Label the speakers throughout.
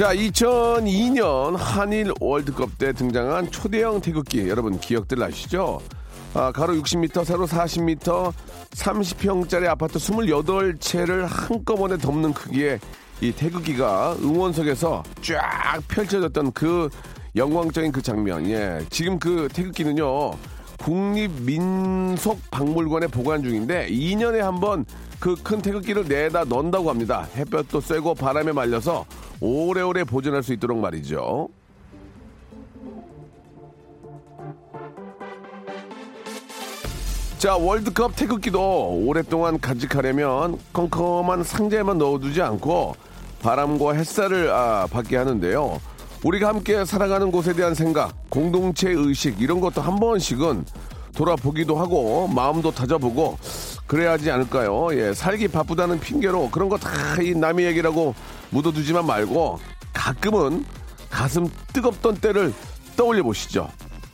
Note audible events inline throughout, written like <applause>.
Speaker 1: 자, 2002년 한일 월드컵 때 등장한 초대형 태극기 여러분 기억들 나시죠? 아, 가로 60m, 세로 40m, 30평짜리 아파트 28채를 한꺼번에 덮는 크기의 이 태극기가 응원석에서 쫙 펼쳐졌던 그 영광적인 그 장면. 예. 지금 그 태극기는요. 국립민속박물관에 보관 중인데 2년에 한 번 그 큰 태극기를 내다 넣는다고 합니다. 햇볕도 쐬고 바람에 말려서 오래오래 보존할 수 있도록 말이죠. 자, 월드컵 태극기도 오랫동안 간직하려면 컴컴한 상자에만 넣어두지 않고 바람과 햇살을 아, 받게 하는데요. 우리가 함께 살아가는 곳에 대한 생각, 공동체 의식 이런 것도 한 번씩은 돌아보기도 하고 마음도 다져보고 그래야 하지 않을까요? 예, 살기 바쁘다는 핑계로 그런 거 다 이 남의 얘기라고 묻어두지만 말고 가끔은 가슴 뜨겁던 때를 떠올려 보시죠.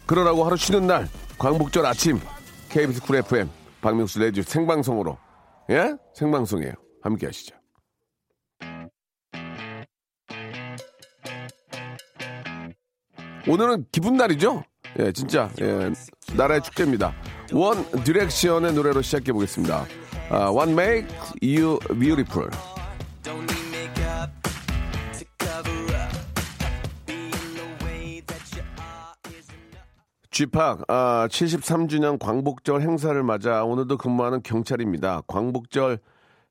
Speaker 1: 그러라고 하루 쉬는 날 광복절 아침 KBS 쿨 FM 박명수 레디오 생방송으로 예 생방송이에요. 함께 하시죠. 오늘은 기쁜 날이죠? 예, 진짜 예, 나라의 축제입니다. 원 디렉션의 노래로 시작해 보겠습니다. 아, What Make You Beautiful. G-Park 아, 73주년 광복절 행사를 맞아 오늘도 근무하는 경찰입니다. 광복절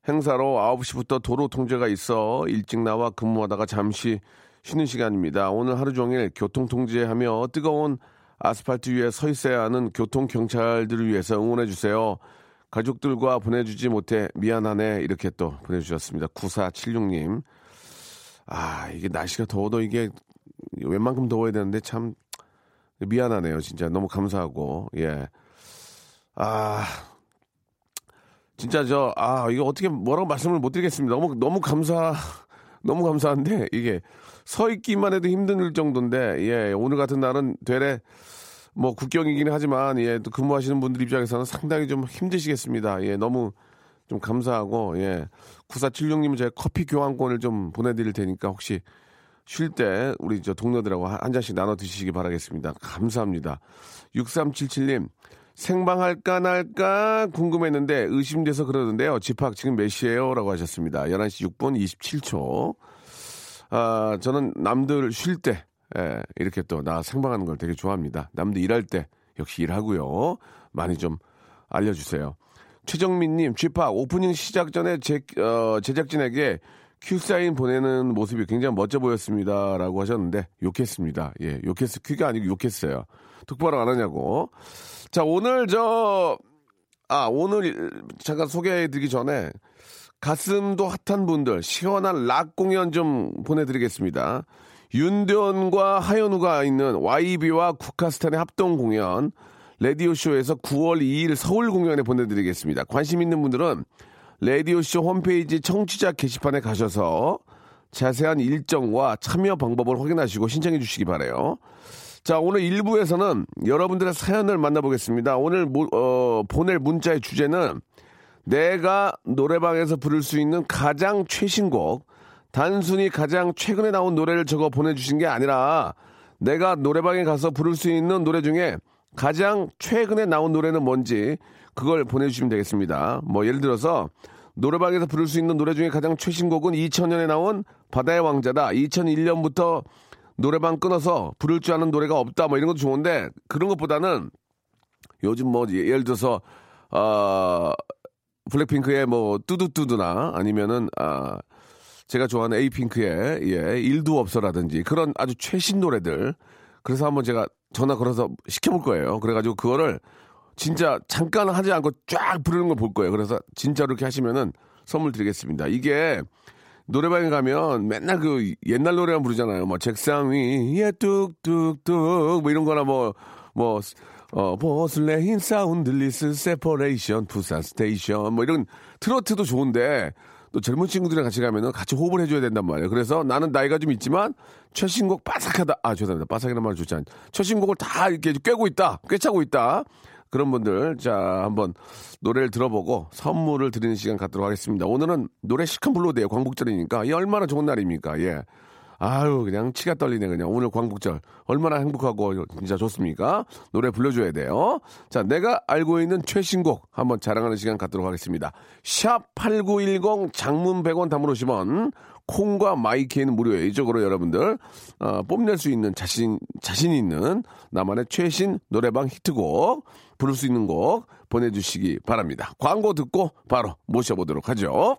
Speaker 1: 행사로 9시부터 도로 통제가 있어 일찍 나와 근무하다가 잠시 쉬는 시간입니다. 오늘 하루 종일 교통 통제하며 뜨거운 아스팔트 위에 서 있어야 하는 교통 경찰들을 위해서 응원해 주세요. 가족들과 보내주지 못해 미안하네 이렇게 또 보내주셨습니다. 9476님. 아 이게 날씨가 더워도 이게 웬만큼 더워야 되는데 참 미안하네요. 진짜 너무 감사하고 예. 아 진짜 저 아 이거 어떻게 뭐라고 말씀을 못 드리겠습니다. 너무 너무 감사 <laughs> 너무 감사한데 이게 서 있기만 해도 힘들 정도인데 예 오늘 같은 날은 되레 뭐 국경이긴 하지만 예 또 근무하시는 분들 입장에서는 상당히 좀 힘드시겠습니다. 예 너무 좀 감사하고 예 9476님은 제가 커피 교환권을 좀 보내드릴 테니까 혹시 쉴 때 우리 저 동료들하고 한 잔씩 나눠 드시기 바라겠습니다. 감사합니다. 6377님 생방 할까 날까 궁금했는데 의심돼서 그러는데요. 집합 지금 몇 시에요? 라고 하셨습니다. 11시 6분 27초. 아, 저는 남들 쉴 때, 예, 이렇게 또 나 생방하는 걸 되게 좋아합니다. 남들 일할 때 역시 일하고요. 많이 좀 알려주세요. 최정민님, 쥐팍 오프닝 시작 전에 제, 어, 제작진에게 큐사인 보내는 모습이 굉장히 멋져 보였습니다. 라고 하셨는데, 욕했습니다. 예, 욕했어. 큐가 아니고 욕했어요. 똑바로 안 하냐고. 자, 오늘 저, 아, 오늘 잠깐 소개해 드리기 전에 가슴도 핫한 분들 시원한 락 공연 좀 보내드리겠습니다. 윤대원과 하현우가 있는 YB와 국카스탄의 합동 공연 레디오쇼에서 9월 2일 서울 공연에 보내드리겠습니다. 관심 있는 분들은 레디오쇼 홈페이지 청취자 게시판에 가셔서 자세한 일정과 참여 방법을 확인하시고 신청해 주시기 바래요. 자, 오늘 1부에서는 여러분들의 사연을 만나보겠습니다. 오늘 어, 보낼 문자의 주제는 내가 노래방에서 부를 수 있는 가장 최신곡, 단순히 가장 최근에 나온 노래를 적어 보내주신 게 아니라 내가 노래방에 가서 부를 수 있는 노래 중에 가장 최근에 나온 노래는 뭔지 그걸 보내주시면 되겠습니다. 뭐 예를 들어서 노래방에서 부를 수 있는 노래 중에 가장 최신곡은 2000년에 나온 바다의 왕자다. 2001년부터 노래방 끊어서 부를 줄 아는 노래가 없다. 뭐 이런 것도 좋은데 그런 것보다는 요즘 뭐 예를 들어서 어, 블랙핑크의 뭐 뚜두뚜두나 아니면은 아 제가 좋아하는 에이핑크의 예 일도 없어라든지 그런 아주 최신 노래들 그래서 한번 제가 전화 걸어서 시켜볼 거예요. 그래가지고 그거를 진짜 잠깐 하지 않고 쫙 부르는 걸 볼 거예요. 그래서 진짜로 이렇게 하시면은 선물 드리겠습니다. 이게 노래방에 가면 맨날 그 옛날 노래만 부르잖아요. 뭐 책상 위에 뚝뚝뚝 뭐 이런 거나 뭐뭐 어, 보슬 rain sound less separation 부산 station 뭐 이런 트로트도 좋은데 또 젊은 친구들이랑 같이 가면은 같이 호흡을 해줘야 된단 말이에요. 그래서 나는 나이가 좀 있지만 최신곡 빠삭하다. 아, 죄송합니다. 빠삭이라는 말 좋지 않. 최신곡을 다 이렇게 꿰고 있다. 꿰차고 있다. 그런 분들 자 한번 노래를 들어보고 선물을 드리는 시간 갖도록 하겠습니다. 오늘은 노래 실컷 불러 돼요 광복절이니까 이 얼마나 좋은 날입니까? 예. 아유 그냥 치가 떨리네 그냥 오늘 광복절 얼마나 행복하고 진짜 좋습니까? 노래 불러줘야 돼요. 자 내가 알고 있는 최신곡 한번 자랑하는 시간 갖도록 하겠습니다. 샵 #8910 장문 100원 담으 오시면 콩과 마이케이는 무료예요. 이쪽으로 여러분들 어, 뽐낼 수 있는 자신 자신 있는 나만의 최신 노래방 히트곡 부를 수 있는 곡 보내주시기 바랍니다. 광고 듣고 바로 모셔보도록 하죠.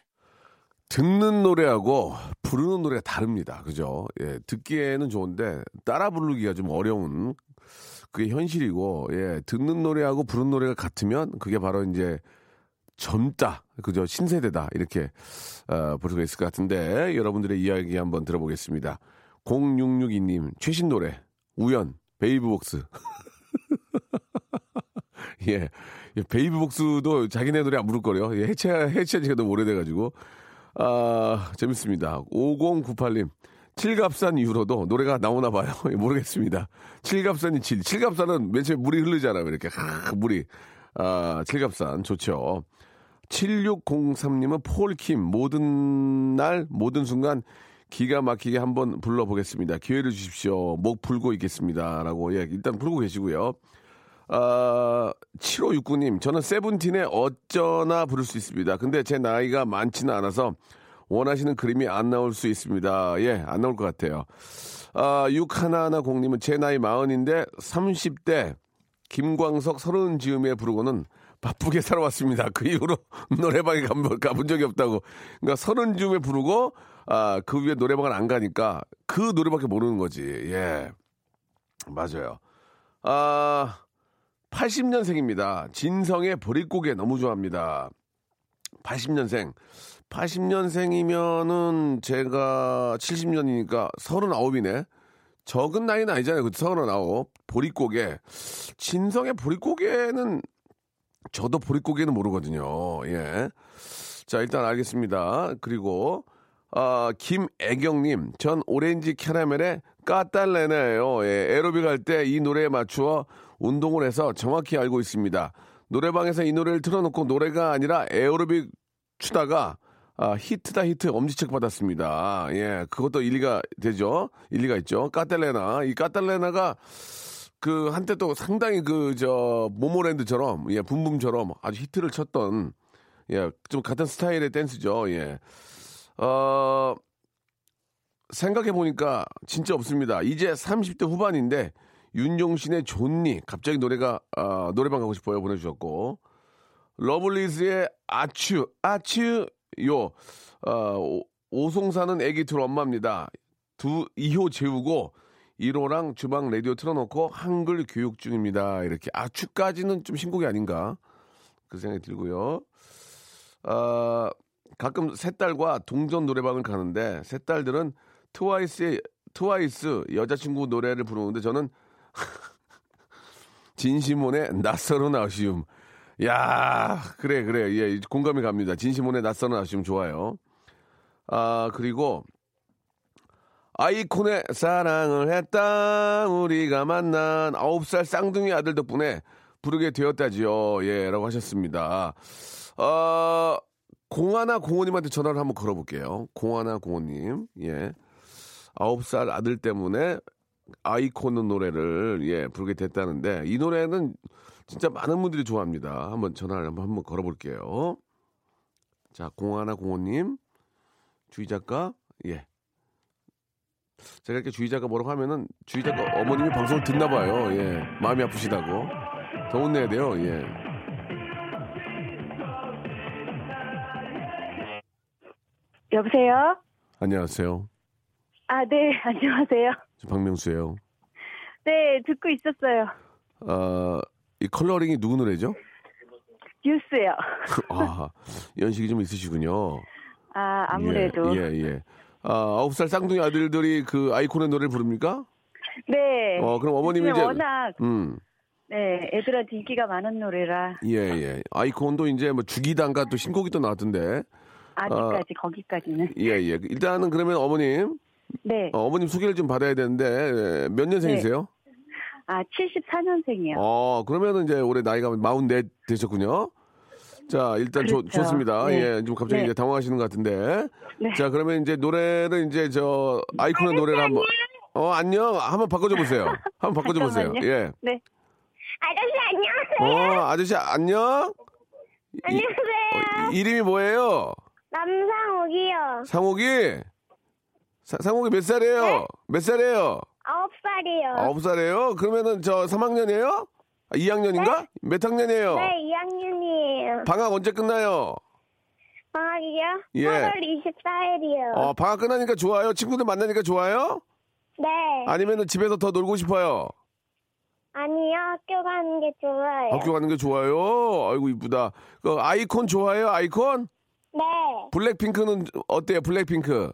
Speaker 1: 듣는 노래하고 부르는 노래가 다릅니다. 그죠? 예, 듣기에는 좋은데 따라 부르기가 좀 어려운 그게 현실이고, 예, 듣는 노래하고 부르는 노래가 같으면 그게 바로 이제 젊다, 그죠? 신세대다. 이렇게, 어, 볼 수가 있을 것 같은데, 여러분들의 이야기 한번 들어보겠습니다. 0662님, 최신 노래, 우연, 베이브복스. <laughs> 예. 베이브복스도 자기네 노래 안 부를 거래요. 예, 해체, 해체한 지가 너무 오래돼가지고. 아, 재밌습니다. 5098님. 칠갑산 이후로도 노래가 나오나 봐요. <laughs> 모르겠습니다. 칠갑산이 칠. 칠갑산은 맨 처음에 물이 흐르잖아요. 이렇게. 하, 물이. 아, 칠갑산. 좋죠. 7603님은 폴킴. 모든 날, 모든 순간 기가 막히게 한번 불러보겠습니다. 기회를 주십시오. 목 풀고 있겠습니다. 라고, 예, 일단 풀고 계시고요. 아, 7569님, 저는 세븐틴의 어쩌나 부를 수 있습니다. 근데 제 나이가 많지는 않아서 원하시는 그림이 안 나올 수 있습니다. 예, 안 나올 것 같아요. 아, 6110님은 제 나이 마흔인데 30대 김광석 서른 즈음에 부르고는 바쁘게 <laughs> 살아왔습니다. 그 이후로 <laughs> 노래방에 가본 적이 없다고. 그러니까 서른 즈음에 부르고, 아, 그 위에 노래방을 안 가니까 그 노래밖에 모르는 거지. 예. 맞아요. 아, 80년생입니다. 진성의 보릿고개 너무 좋아합니다. 80년생. 80년생이면은 제가 70년이니까 39이네. 적은 나이는 아니잖아요. 그 39. 보릿고개. 진성의 보릿고개는 저도 보릿고개는 모르거든요. 예. 자, 일단 알겠습니다. 그리고 아, 김애경님, 전 오렌지 캐러멜의 까딸레네요. 예, 에로빅 할 때 이 노래에 맞추어 운동을 해서 정확히 알고 있습니다. 노래방에서 이 노래를 틀어놓고 노래가 아니라 에어로빅 추다가 아, 히트다 히트 엄지척 받았습니다. 예, 그것도 일리가 되죠. 일리가 있죠. 까딸레나. 이 까딸레나가 그 한때 또 상당히 그 저 모모랜드처럼 예, 뿜뿜처럼 아주 히트를 쳤던 예, 좀 같은 스타일의 댄스죠. 예. 어, 생각해 보니까 진짜 없습니다. 이제 30대 후반인데 윤종신의 존니 갑자기 노래가 어, 노래방 가고 싶어요 보내주셨고 러블리즈의 아츄 아츄 요 어, 오송사는 애기 둘 엄마입니다. 두 2호 재우고 1호랑 주방 라디오 틀어놓고 한글 교육 중입니다. 이렇게 아츄까지는 좀 신곡이 아닌가 그 생각이 들고요. 어, 가끔 새 딸과 동전 노래방을 가는데 새 딸들은 트와이스의 트와이스 여자친구 노래를 부르는데 저는 <laughs> 진시몬의 낯설은 아쉬움. 야, 그래, 그래. 예, 공감이 갑니다. 진시몬의 낯설은 아쉬움 좋아요. 아, 그리고 아이콘의 사랑을 했다. 우리가 만난 아홉 살 쌍둥이 아들 덕분에 부르게 되었다지요. 예, 라고 하셨습니다. 어, 공하나 공호님한테 전화를 한번 걸어볼게요. 공하나 공호님. 예. 아홉 살 아들 때문에 아이콘 노래를 예 부르게 됐다는데 이 노래는 진짜 많은 분들이 좋아합니다. 한번 전화를 한번, 한번 걸어볼게요. 자 공하나 공호님 주희 작가 예 제가 이렇게 주의자가 뭐라고 하면은 주의자가 어머님이 방송을 듣나 봐요. 예. 마음이 아프시다고. 더 혼내야 돼요. 예.
Speaker 2: 여보세요?
Speaker 1: 안녕하세요.
Speaker 2: 아, 네, <laughs> 안녕하세요.
Speaker 1: 저 박명수예요.
Speaker 2: 네, 듣고 있었어요.
Speaker 1: 아, 이 컬러링이 누구 노래죠?
Speaker 2: 뉴스요. <laughs>
Speaker 1: 아, 연식이 좀 있으시군요.
Speaker 2: 아, 아무래도.
Speaker 1: 예, 예. 예. 아, 아홉 살 쌍둥이 아들들이 그 아이콘의 노래를 부릅니까?
Speaker 2: 네.
Speaker 1: 어, 그럼 어머님이 이제
Speaker 2: 워낙,
Speaker 1: 음.
Speaker 2: 네, 애들한테 인기가 많은 노래라.
Speaker 1: 예, 예. 아이콘도 이제 뭐 주기단가 또 신곡이 또 나왔던데.
Speaker 2: 아직까지, 거기까지는.
Speaker 1: 예, 예. 일단은 그러면 어머님,
Speaker 2: 네.
Speaker 1: 어, 어머님 소개를 좀 받아야 되는데 예, 몇 년생이세요?
Speaker 2: 아, 74년생이요.
Speaker 1: 어, 그러면은 이제 올해 나이가 44 되셨군요. 자, 일단 좋
Speaker 2: 그렇죠.
Speaker 1: 좋 습니다.
Speaker 2: 네.
Speaker 1: 예, 좀 갑자기
Speaker 2: 네.
Speaker 1: 이제 당황하시는 것 같은데.
Speaker 2: 네.
Speaker 1: 자, 그러면 이제 노래를 이제 저 아이콘의 노래를 한번 어, 안녕. 한번 바꿔줘 보세요. 한번 바꿔줘 <laughs> 보세요. 예.
Speaker 2: 네.
Speaker 3: 아저씨 안녕하세요.
Speaker 1: 어, 아저씨 안녕. 이-
Speaker 3: 안녕하세요.
Speaker 1: 어, 이름이 뭐예요?
Speaker 3: 남상욱이요.
Speaker 1: 상욱이? 사- 상욱이 몇 살이에요?
Speaker 3: 네?
Speaker 1: 몇 살이에요?
Speaker 3: 아홉 살이요.
Speaker 1: 아홉 살이에요? 그러면은 저 3학년이에요? 아, 2학년인가? 몇 학년이에요?
Speaker 3: 네, 2학년이에요.
Speaker 1: 방학 언제 끝나요?
Speaker 3: 방학이요?
Speaker 1: 예.
Speaker 3: 8월 24일이요.
Speaker 1: 어, 방학 끝나니까 좋아요? 친구들 만나니까 좋아요?
Speaker 3: 네.
Speaker 1: 아니면은 집에서 더 놀고 싶어요?
Speaker 3: 아니요, 학교 가는 게 좋아요.
Speaker 1: 학교 가는 게 좋아요? 아이고, 이쁘다. 그 아이콘 좋아해요? 아이콘?
Speaker 3: 네,
Speaker 1: 블랙핑크는 어때요? 블랙핑크?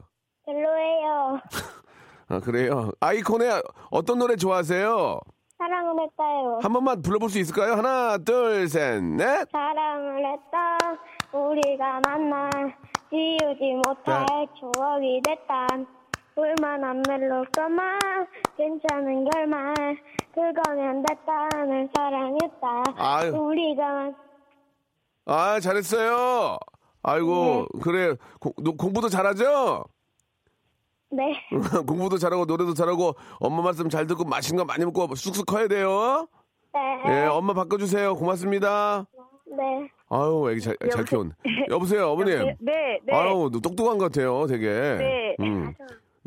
Speaker 3: 별로예요. <laughs>
Speaker 1: 아, 그래요? 아이콘의 어떤 노래 좋아하세요?
Speaker 3: 사랑을 했어요.
Speaker 1: 한 번만 불러볼 수 있을까요? 하나, 둘, 셋, 넷.
Speaker 3: 사랑을 했다. 우리가 만나 지우지 못할 추억이 됐다. 볼만한 멜로드만 괜찮은 결말 그거면 됐다 널 사랑했다
Speaker 1: 아유.
Speaker 3: 우리가
Speaker 1: 아, 잘했어요. 아이고, 그래. 공, 노- 공부도 잘하죠?
Speaker 3: 네 <laughs>
Speaker 1: 공부도 잘하고 노래도 잘하고 엄마 말씀 잘 듣고 맛있는 거 많이 먹고 쑥쑥 커야 돼요.
Speaker 3: 네,
Speaker 1: 예, 엄마 바꿔주세요. 고맙습니다.
Speaker 3: 네.
Speaker 1: 아유, 애기 잘, 잘 키운. 여보세요, 어머님.
Speaker 2: 네, 네.
Speaker 1: 아유, 똑똑한 것 같아요, 되게.
Speaker 2: 네.
Speaker 1: 음.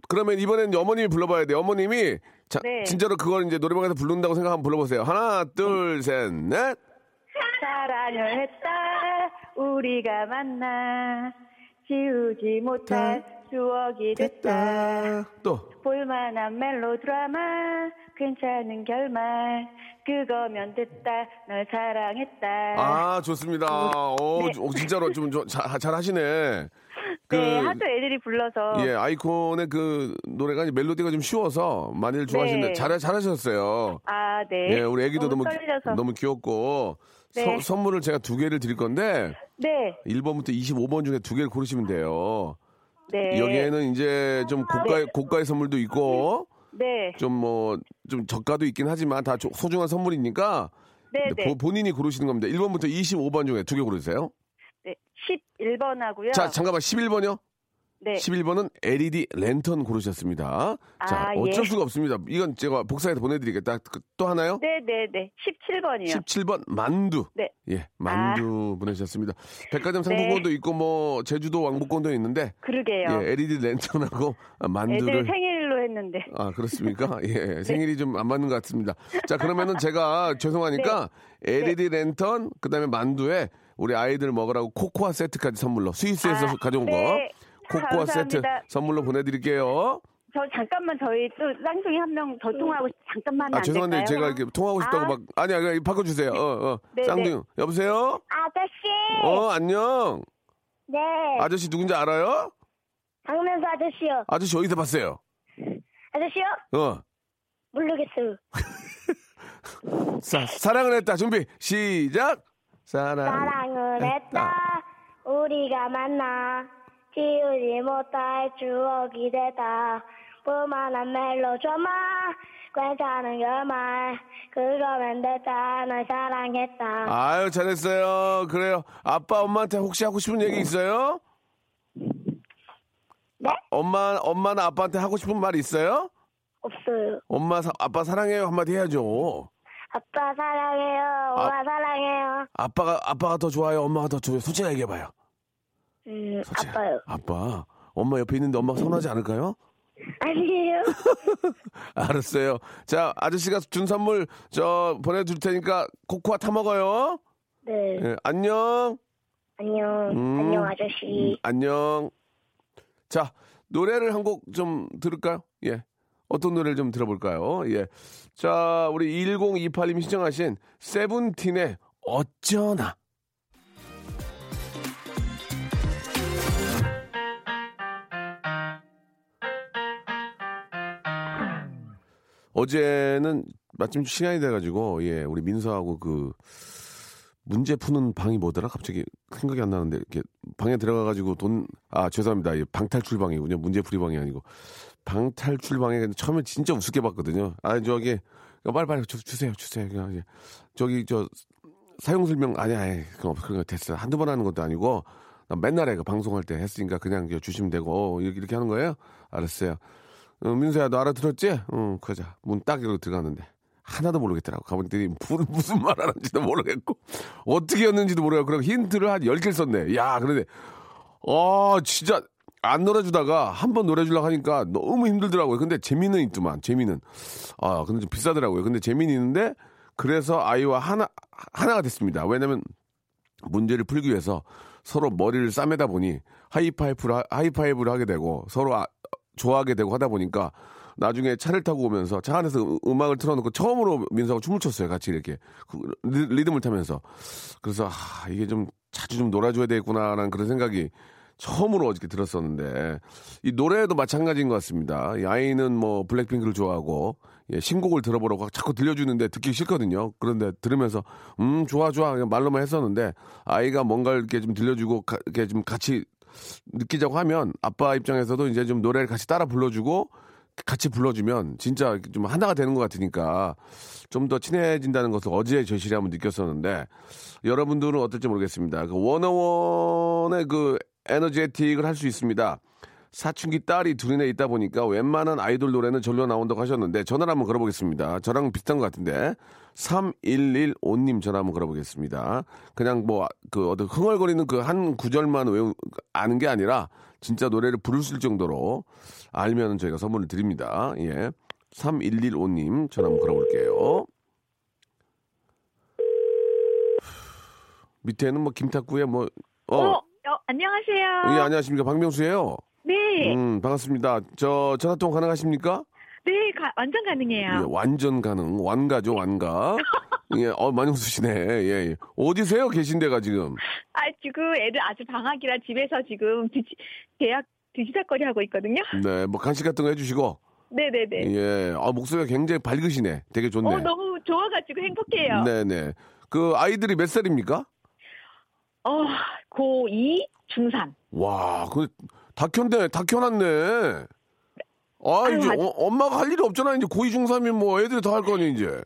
Speaker 1: 그러면 이번엔 어머님이 불러봐야 돼요. 어머님이 자,
Speaker 2: 네.
Speaker 1: 진짜로 그걸 이제 노래방에서 부른다고 생각하면 불러보세요. 하나, 둘, 셋, 넷.
Speaker 2: 사랑을 했다. 우리가 만나 지우지 못할 추억이 됐다.
Speaker 1: 또.
Speaker 2: 볼만한 멜로드라마 괜찮은 결말 그거면 됐다 널 사랑했다
Speaker 1: 아, 좋습니다. 오,
Speaker 2: 네.
Speaker 1: 오, 진짜로 좀, 좀 잘, 잘 하시네. 그,
Speaker 2: 네 하도 애들이 불러서
Speaker 1: 예, 아이콘의 그 노래가 멜로디가 좀 쉬워서 많이들 좋아하시는데
Speaker 2: 네.
Speaker 1: 잘, 잘하셨어요.
Speaker 2: 아 네
Speaker 1: 예, 우리 애기도 너무,
Speaker 2: 떨려서
Speaker 1: 너무 귀엽고
Speaker 2: 네.
Speaker 1: 서- 선물을 제가 두 개를 드릴 건데
Speaker 2: 네
Speaker 1: 1번부터 25번 중에 두 개를 고르시면 돼요.
Speaker 2: 네.
Speaker 1: 여기에는 이제 좀 고가의 고가의 선물도 있고
Speaker 2: 네.
Speaker 1: 좀 뭐 좀 저가도 있긴 하지만 다 조- 소중한 선물이니까
Speaker 2: 네, 네.
Speaker 1: 보- 본인이 고르시는 겁니다. 1번부터 25번 중에 두 개 고르세요.
Speaker 2: 네. 11번 하고요.
Speaker 1: 자, 잠깐만 11번이요?
Speaker 2: 네.
Speaker 1: 11번은 LED 랜턴 고르셨습니다. 자,
Speaker 2: 아,
Speaker 1: 어쩔
Speaker 2: 예.
Speaker 1: 수가 없습니다. 이건 제가 복사해서 보내드리겠다. 그- 또 하나요?
Speaker 2: 네, 네, 네. 17번이요.
Speaker 1: 17번 만두.
Speaker 2: 네.
Speaker 1: 예, 만두 보내셨습니다. 백화점
Speaker 2: 네.
Speaker 1: 상품권도 있고 뭐 제주도 왕복권도 있는데
Speaker 2: 그러게요.
Speaker 1: 예, LED 랜턴하고 만두를
Speaker 2: 애들 생일로 했는데.
Speaker 1: 아 그렇습니까? <laughs> 예, 생일이 좀 안 맞는 것 같습니다. 자 그러면은 제가 죄송하니까 LED 랜턴 그다음에 만두에 우리 아이들 먹으라고 코코아 세트까지 선물로 스위스에서
Speaker 2: 아,
Speaker 1: 가져온
Speaker 2: 네.
Speaker 1: 거 코코아 세트. 선물로 보내드릴게요.
Speaker 2: 저 잠깐만 저희 또 쌍둥이 한 명 더 통화하고 싶- 잠깐만 아안
Speaker 1: 죄송한데
Speaker 2: 될까요?
Speaker 1: 제가 이렇게 통하고 싶다고
Speaker 2: 아.
Speaker 1: 막 아니 아니 바꿔주세요. 어, 어.
Speaker 2: 네,
Speaker 1: 쌍둥이
Speaker 2: 네.
Speaker 1: 여보세요?
Speaker 3: 아저씨
Speaker 1: 어 안녕.
Speaker 3: 네
Speaker 1: 아저씨 누군지 알아요?
Speaker 3: 박명수 아저씨요
Speaker 1: 아저씨 어디서 봤어요?
Speaker 3: 아저씨요
Speaker 1: 어.
Speaker 3: 모르겠어요 <laughs>
Speaker 1: 사, 사랑을 했다. 준비. 시작. 사랑.
Speaker 3: 사랑을 했다 우리가 만나 지우지 못할 추억이 됐다 볼만한 멜로 드라마 괜찮은 결말 그거면 됐다 널 사랑했다
Speaker 1: 아유, 잘했어요. 그래요. 아빠, 엄마한테 혹시 하고 싶은 얘기 있어요?
Speaker 3: 네?
Speaker 1: 엄마, 엄마나 아빠한테 하고 싶은 말 있어요?
Speaker 3: 없어요
Speaker 1: 엄마, 사- 아빠 사랑해요. 한마디 해야죠.
Speaker 3: 아빠 사랑해요 엄마 사랑해요
Speaker 1: 아빠가, 아빠가 더 좋아요. 엄마가 더 좋아요. 솔직히 얘기해봐요.
Speaker 3: 음,
Speaker 1: 솔직히.
Speaker 3: 아빠요
Speaker 1: 아빠. 엄마 옆에 있는데 엄마가 서운하지 않을까요?
Speaker 4: 아니에요. <laughs>
Speaker 1: 알았어요. 자, 아저씨가 준 선물 저 보내줄 테니까 코코아 타 먹어요.
Speaker 4: 네.
Speaker 1: 예, 안녕.
Speaker 4: 안녕.
Speaker 1: 음.
Speaker 4: 안녕, 아저씨.
Speaker 1: 안녕. 자, 노래를 한 곡 좀 들을까요? 예. 어떤 노래를 좀 들어볼까요? 예. 자, 우리 1028님 신청하신 세븐틴의 어쩌나. 어제는 마침 시간이 돼가지고, 예, 우리 민서하고 그, 문제 푸는 방이 뭐더라? 갑자기 생각이 안 나는데 이렇게 방에 들어가가지고 돈 아 죄송합니다. 이 방탈출 방이군요. 문제 풀이 방이 아니고 방탈출 방에 처음에 진짜 우습게 봤거든요. 아 저기 빨리 빨리 주, 주세요, 주세요. 그냥 이제 저기 저 사용 설명 아니 아니 그거 그런 거 됐어. 한두 번 하는 것도 아니고 나 맨날 해. 그 방송할 때 했으니까 그냥 주시면 되고 어, 이렇게 하는 거예요. 알았어요. 어, 민서야 너 알아들었지? 응, 그자 문딱 이러고 들어갔는데 하나도 모르겠더라고. 가보니 무슨, 말 하는지도 모르겠고, 어떻게 였는지도 모르겠고, 그리고 힌트를 한 10개를 썼네. 야, 그런데, 어, 진짜, 안 놀아주다가 한 번 놀아주려고 하니까 너무 힘들더라고요. 근데 재미는 있더만, 재미는. 아, 근데 좀 비싸더라고요. 근데 재미는 있는데, 그래서 아이와 하나, 하나가 됐습니다. 왜냐면, 문제를 풀기 위해서 서로 머리를 싸매다 보니 하이파이브를, 하- 하이파이브를 하게 되고 서로 아- 좋아하게 되고 하다 보니까 나중에 차를 타고 오면서 차 안에서 음- 음악을 틀어놓고 처음으로 민서하고 춤을 췄어요. 같이 이렇게 그 리- 리듬을 타면서 그래서 아, 이게 좀 자주 좀 놀아줘야 되겠구나라는 그런 생각이 처음으로 어저께 들었었는데 이 노래도 마찬가지인 것 같습니다. 이 아이는 뭐 블랙핑크를 좋아하고 예, 신곡을 들어보라고 자꾸 들려주는데 듣기 싫거든요. 그런데 들으면서 음 좋아 좋아 그냥 말로만 했었는데 아이가 뭔가를 이렇게 좀 들려주고 가- 이렇게 좀 같이 느끼자고 하면 아빠 입장에서도 이제 좀 노래를 같이 따라 불러주고 같이 불러주면 진짜 좀 하나가 되는 것 같으니까 좀 더 친해진다는 것을 어제 제시를 한번 느꼈었는데 여러분들은 어떨지 모르겠습니다. 그 원어원의 그 에너제틱을 할 수 있습니다. 사춘기 딸이 둘이나 있다 보니까 웬만한 아이돌 노래는 절로 나온다고 하셨는데 전화를 한번 걸어보겠습니다. 저랑 비슷한 것 같은데 3115님 전화 한번 걸어보겠습니다. 그냥 뭐 그 어떤 흥얼거리는 그 한 구절만 외우 아는 게 아니라 진짜 노래를 부를 수 있을 정도로 알면 저희가 선물을 드립니다. 예. 3115님 전화 한번 걸어볼게요. 밑에는 뭐 김탁구의 뭐 어,
Speaker 5: 어, 어, 안녕하세요.
Speaker 1: 예, 안녕하십니까. 박명수예요.
Speaker 5: 네,
Speaker 1: 음, 반갑습니다. 저 전화 통화 가능하십니까?
Speaker 5: 네, 가- 완전
Speaker 1: 예,
Speaker 5: 가능해요.
Speaker 1: 완전 가능. 완가죠, 완가. <laughs> 예, 어, 많이 웃으시네. 예, 예. 어디세요? 계신 데가 지금?
Speaker 5: 아, 지금 애들 아직 방학이라 집에서 지금 뒤, 대학 뒤지작거리 하고 있거든요. <laughs>
Speaker 1: 네, 뭐 간식 같은 거 해주시고.
Speaker 5: 네네네.
Speaker 1: 예, 아, 목소리가 굉장히 밝으시네. 되게 좋네.
Speaker 5: 어, 너무 좋아가지고 행복해요.
Speaker 1: 네네. 그 아이들이 몇 살입니까?
Speaker 5: 어, 고2, 중3.
Speaker 1: 와, 그, 다 켰네, 다 켜놨네. 아,
Speaker 5: 아유,
Speaker 1: 이제
Speaker 5: 아직-
Speaker 1: 어, 엄마가 할 일이 없잖아. 이제 고2, 중3이면 뭐 애들이 다 할 거 아니야, 이제.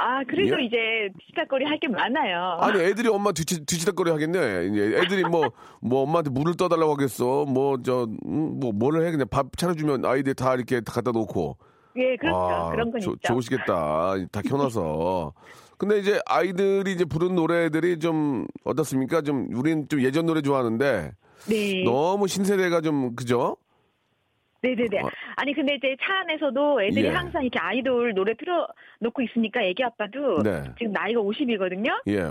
Speaker 5: 아, 그래도
Speaker 1: 예?
Speaker 5: 이제 뒤지작거리 할 게 많아요.
Speaker 1: 아니, 애들이 엄마 뒤치, 뒤치다거리 하겠네. 이제 애들이 뭐, 뭐 엄마한테 물을 떠달라고 하겠어. 뭐, 저, 음, 뭐, 뭐를 해. 그냥 밥 차려주면 아이들 다 이렇게 다 갖다 놓고.
Speaker 5: 예, 그렇죠.
Speaker 1: 아,
Speaker 5: 그런 건
Speaker 1: 조-
Speaker 5: 있죠.
Speaker 1: 좋으시겠다. 다 켜놔서. <laughs> 근데 이제 아이들이 이제 부른 노래들이 좀 어떻습니까? 좀 우린 좀 예전 노래 좋아하는데
Speaker 5: 네.
Speaker 1: 너무 신세대가 좀 그죠?
Speaker 5: 네네네.
Speaker 1: 어.
Speaker 5: 아니, 근데 이제 차 안에서도 애들이
Speaker 1: 예.
Speaker 5: 항상 이렇게 아이돌 노래 틀어놓고 있으니까 애기 아빠도
Speaker 1: 네.
Speaker 5: 지금 나이가 50이거든요?
Speaker 1: 예.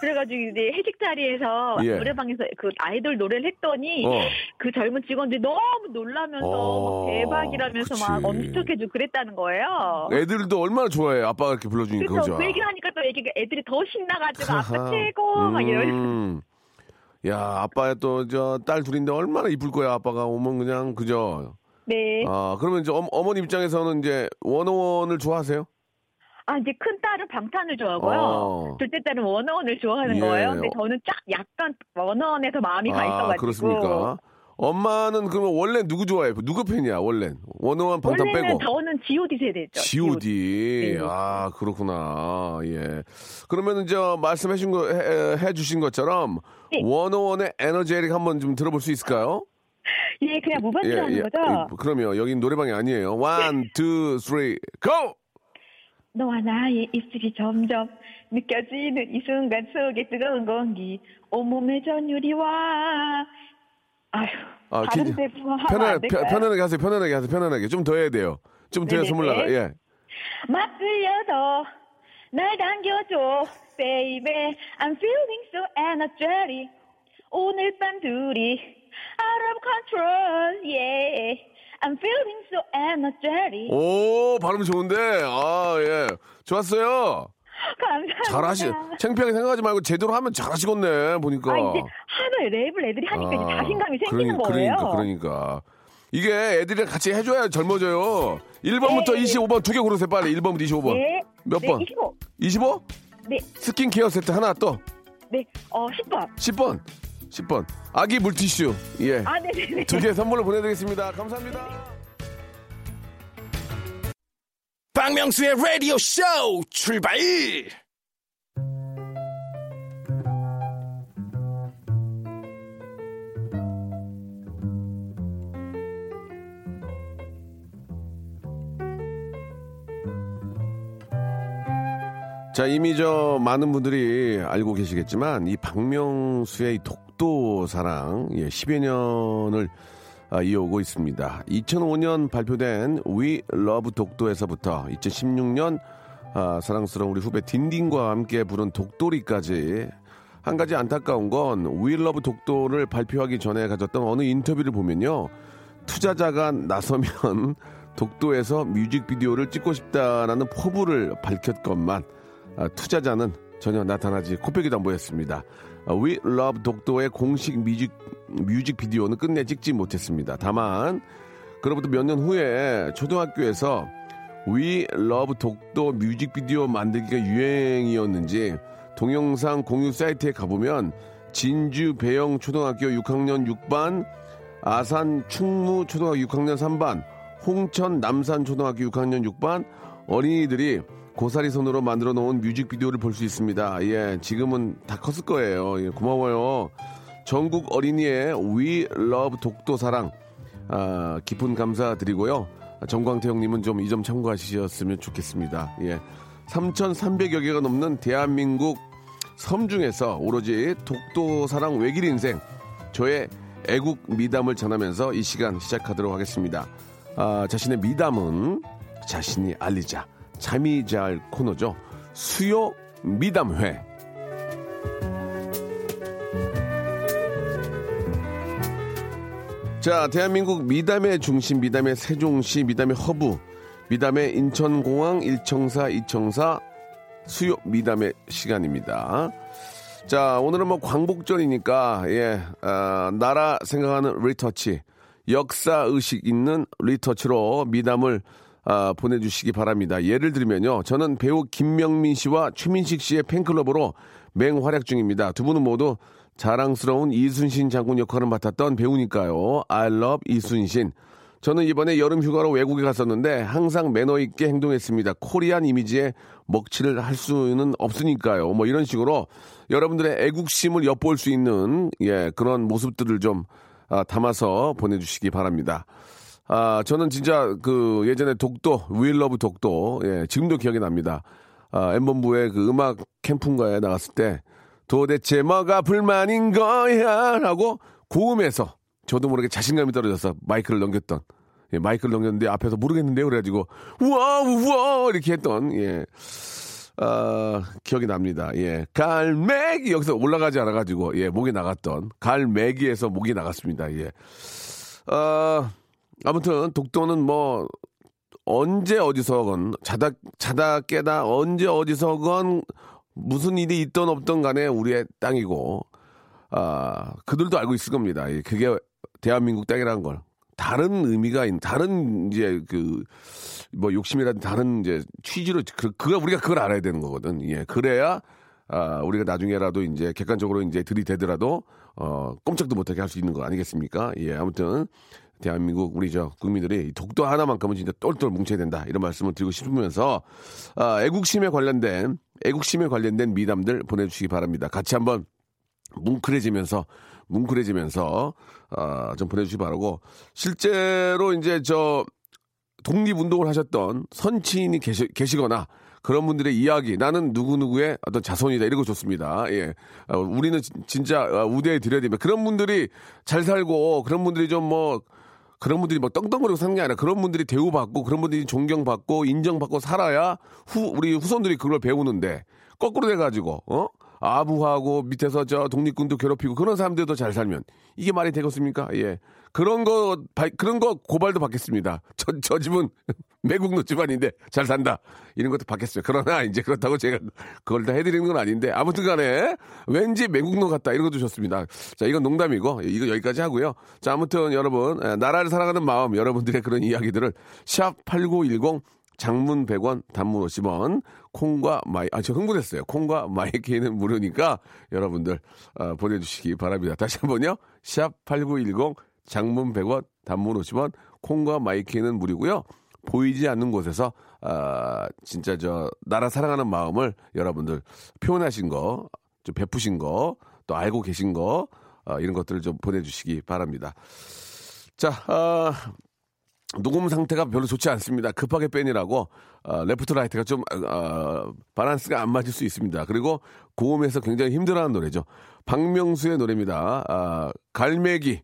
Speaker 5: 그래가지고 이제 회식 자리에서
Speaker 1: 예.
Speaker 5: 노래방에서 그 아이돌 노래를 했더니
Speaker 1: 어.
Speaker 5: 그 젊은 직원들이 너무 놀라면서
Speaker 1: 어,
Speaker 5: 막 대박이라면서
Speaker 1: 그치.
Speaker 5: 막 엄지척해주고 그랬다는 거예요.
Speaker 1: 애들도 얼마나 좋아해. 아빠가 이렇게 불러주니까 그죠?
Speaker 5: 그 얘기를 하니까 또 애기가 애들이 더 신나가지고
Speaker 1: 하하.
Speaker 5: 아빠 최고 막 이러면서
Speaker 1: 음. 야, 아빠의 또 저 딸 둘인데 얼마나 이쁠 거야. 아빠가 오면 그냥 그죠?
Speaker 5: 네.
Speaker 1: 아, 그러면 이제 어머, 어머니 입장에서는 이제 원어원을 좋아하세요?
Speaker 5: 아 이제 큰 딸은 방탄을 좋아하고요.
Speaker 1: 어.
Speaker 5: 둘째 딸은 워너원을 좋아하는
Speaker 1: 예.
Speaker 5: 거예요. 근데 저는 쫙 약간 워너원에서 마음이 가 있어가지고.
Speaker 1: 아, 그렇습니까? 엄마는 그러면 원래 누구 좋아해? 누구 팬이야, 원래? 워너원 방탄 빼고.
Speaker 5: 저는 G.O.D 세대죠.
Speaker 1: G.O.D.
Speaker 5: 네.
Speaker 1: 아, 그렇구나. 예. 그러면은 저 말씀하신 거, 해, 해 주신 것처럼
Speaker 5: 네.
Speaker 1: 원어원의 에너제릭 한번 좀 들어볼 수 있을까요? <laughs>
Speaker 5: 예, 그냥 무반주로 하는 거죠.
Speaker 1: 예, 그러면 여긴 노래방이 아니에요. one, two, three, go!
Speaker 5: 너와 나의 입술이 점점 느껴지는 이 순간 속에 뜨거운 공기 온몸에 전율이 와 아휴
Speaker 1: 아,
Speaker 5: 다른
Speaker 1: 긴-
Speaker 5: 데 하면 안
Speaker 1: 편안하게? 편- 하세요. 편안하게 하세요. 편안하게. 좀 더 해야 돼요. 좀 더 해야 나가. 예.
Speaker 5: 막 끌려서 날 당겨줘 baby I'm feeling so energetic 오늘 밤 둘이 out of control yeah I'm feeling so energetic
Speaker 1: 오, 발음 좋은데. 아, 예. 좋았어요.
Speaker 5: 감사합니다
Speaker 1: 잘하시, 창피하게 생각하지 말고 제대로 하면 잘하시겠네, 보니까.
Speaker 5: 아 이제 하도 랩을 애들이 하니까 이제
Speaker 1: 아,
Speaker 5: 자신감이 생기는
Speaker 1: 그러니-
Speaker 5: 거예요
Speaker 1: 그러니까, 그러니까. 이게 애들이랑 같이 해줘야 젊어져요. 1번부터
Speaker 5: 네.
Speaker 1: 25번 두 개 고르세요, 빨리. 1번부터 25번.
Speaker 5: 네.
Speaker 1: 몇
Speaker 5: 네,
Speaker 1: 번?
Speaker 5: 25.
Speaker 1: 25?
Speaker 5: 네,
Speaker 1: 스킨케어 세트 하나 또.
Speaker 5: 네, 어, 10번.
Speaker 1: 10번. 10번. 아기 물티슈. 예.
Speaker 5: 아, 네네네.
Speaker 1: 두 개 선물로 보내드리겠습니다. 감사합니다.
Speaker 6: 박명수의 라디오 쇼 출발!
Speaker 1: 자, 이미 저 많은 분들이 알고 계시겠지만 이 박명수의 이 독 도 사랑 예, 10여 년을 아, 이어오고 있습니다. 2005년 발표된 We Love 독도에서부터 2016년 아, 사랑스러운 우리 후배 딘딘과 함께 부른 독도리까지 한 가지 안타까운 건 We Love 독도를 발표하기 전에 가졌던 어느 인터뷰를 보면요. 투자자가 나서면 <laughs> 독도에서 뮤직비디오를 찍고 싶다라는 포부를 밝혔건만 아, 투자자는 전혀 나타나지 코빼기도 안 보였습니다. 아, We Love 독도의 공식 뮤직, 뮤직비디오는 끝내 찍지 못했습니다. 다만 그로부터 몇 년 후에 초등학교에서 We Love 독도 뮤직비디오 만들기가 유행이었는지 동영상 공유 사이트에 가보면 진주 배영 초등학교 6학년 6반 아산 충무 초등학교 6학년 3반, 홍천 남산 초등학교 6학년 6반 어린이들이 고사리 손으로 만들어 놓은 뮤직비디오를 볼 수 있습니다. 예, 지금은 다 컸을 거예요. 예, 고마워요. 전국 어린이의 We Love 독도 사랑 아, 깊은 감사드리고요. 정광태 형님은 좀 이 점 참고하셨으면 좋겠습니다. 예. 3,300여 개가 넘는 대한민국 섬 중에서 오로지 독도 사랑 외길 인생 저의 애국 미담을 전하면서 이 시간 시작하도록 하겠습니다. 아, 자신의 미담은 자신이 알리자 자미자 코너죠. 수요 미담회. 자, 대한민국 미담의 중심, 미담의 세종시, 미담의 허브, 미담의 인천공항, 일청사, 이청사, 수요 미담의 시간입니다. 자, 오늘은 뭐 광복절이니까, 예, 아, 나라 생각하는 리터치, 역사 의식 있는 리터치로 미담을 아, 보내주시기 바랍니다. 예를 들면요. 저는 배우 김명민 씨와 최민식 씨의 팬클럽으로 맹활약 중입니다. 두 분은 모두 자랑스러운 이순신 장군 역할을 맡았던 배우니까요. I love 이순신. 저는 이번에 여름 휴가로 외국에 갔었는데 항상 매너 있게 행동했습니다. 코리안 이미지에 먹칠을 할 수는 없으니까요. 뭐 이런 식으로 여러분들의 애국심을 엿볼 수 있는 예, 그런 모습들을 좀 아, 담아서 보내주시기 바랍니다. 아, 저는 진짜 그 예전에 독도, We love 독도, 예, 지금도 기억이 납니다. 아, 엠본부의 그 음악 캠프인가에 나갔을 때 도대체 뭐가 불만인 거야? 라고 고음에서 저도 모르게 자신감이 떨어져서 마이크를 넘겼던, 예, 마이크를 넘겼는데 앞에서 모르겠는데요. 그래가지고, 우와, 우와! 이렇게 했던, 예. 아, 기억이 납니다. 예. 갈매기 여기서 올라가지 않아가지고, 예, 목이 나갔던, 갈매기에서 목이 나갔습니다. 예. 아, 아무튼 독도는 뭐 언제 어디서건 자다 자다 깨다 언제 어디서건 무슨 일이 있던 없던 간에 우리의 땅이고 아 그들도 알고 있을 겁니다. 예, 그게 대한민국 땅이라는 걸 다른 의미가 있는 다른 이제 그 뭐 욕심이라든 다른 이제 취지로 그 그가 우리가 그걸 알아야 되는 거거든. 예 그래야 아 우리가 나중에라도 이제 객관적으로 이제 들이대더라도 어 꼼짝도 못하게 할 수 있는 거 아니겠습니까? 예 아무튼 대한민국 우리 저 국민들이 이 독도 하나만큼은 진짜 똘똘 뭉쳐야 된다 이런 말씀을 드리고 싶으면서 아, 애국심에 관련된 애국심에 관련된 미담들 보내주시기 바랍니다. 같이 한번 뭉클해지면서 뭉클해지면서 아, 좀 보내주시기 바라고 실제로 이제 저 독립운동을 하셨던 선친이 계시, 계시거나 그런 분들의 이야기, 나는 누구누구의 어떤 자손이다. 이런 거 좋습니다. 예. 어, 우리는 진- 진짜 어, 우대해 드려야 됩니다. 그런 분들이 잘 살고, 그런 분들이 좀 뭐, 그런 분들이 뭐 떵떵거리고 사는 게 아니라 그런 분들이 대우받고 그런 분들이 존경받고 인정받고 살아야 후, 우리 후손들이 그걸 배우는데 거꾸로 돼가지고, 어? 아부하고 밑에서 저 독립군도 괴롭히고 그런 사람들도 잘 살면 이게 말이 되겠습니까? 예. 그런 거, 바- 그런 거 고발도 받겠습니다. 저, 저 집은 <laughs> 매국노 집안인데 잘 산다. 이런 것도 받겠어요. 그러나 이제 그렇다고 제가 그걸 다 해드리는 건 아닌데 아무튼 간에 왠지 매국노 같다. 이런 것도 좋습니다. 자, 이건 농담이고 이거 여기까지 하고요. 자, 아무튼 여러분, 에, 나라를 사랑하는 마음, 여러분들의 그런 이야기들을 샵 8910 장문 100원, 단문 50원, 콩과 마이, 아, 저 흥분했어요. 콩과 마이케이는 무료니까 여러분들 어, 보내주시기 바랍니다. 다시 한 번요. 샵8910 장문 100원, 단문 50원, 콩과 마이케이는 무료고요. 보이지 않는 곳에서 아, 진짜 저 나라 사랑하는 마음을 여러분들 표현하신 거, 좀 베푸신 거, 또 알고 계신 거 아, 이런 것들을 좀 보내주시기 바랍니다. 자, 아, 녹음 상태가 별로 좋지 않습니다. 급하게 빼니라고 어, left right가 좀 어, 바란스가 안 맞을 수 있습니다. 그리고 고음에서 굉장히 힘들어하는 노래죠. 박명수의 노래입니다. 아, 갈매기.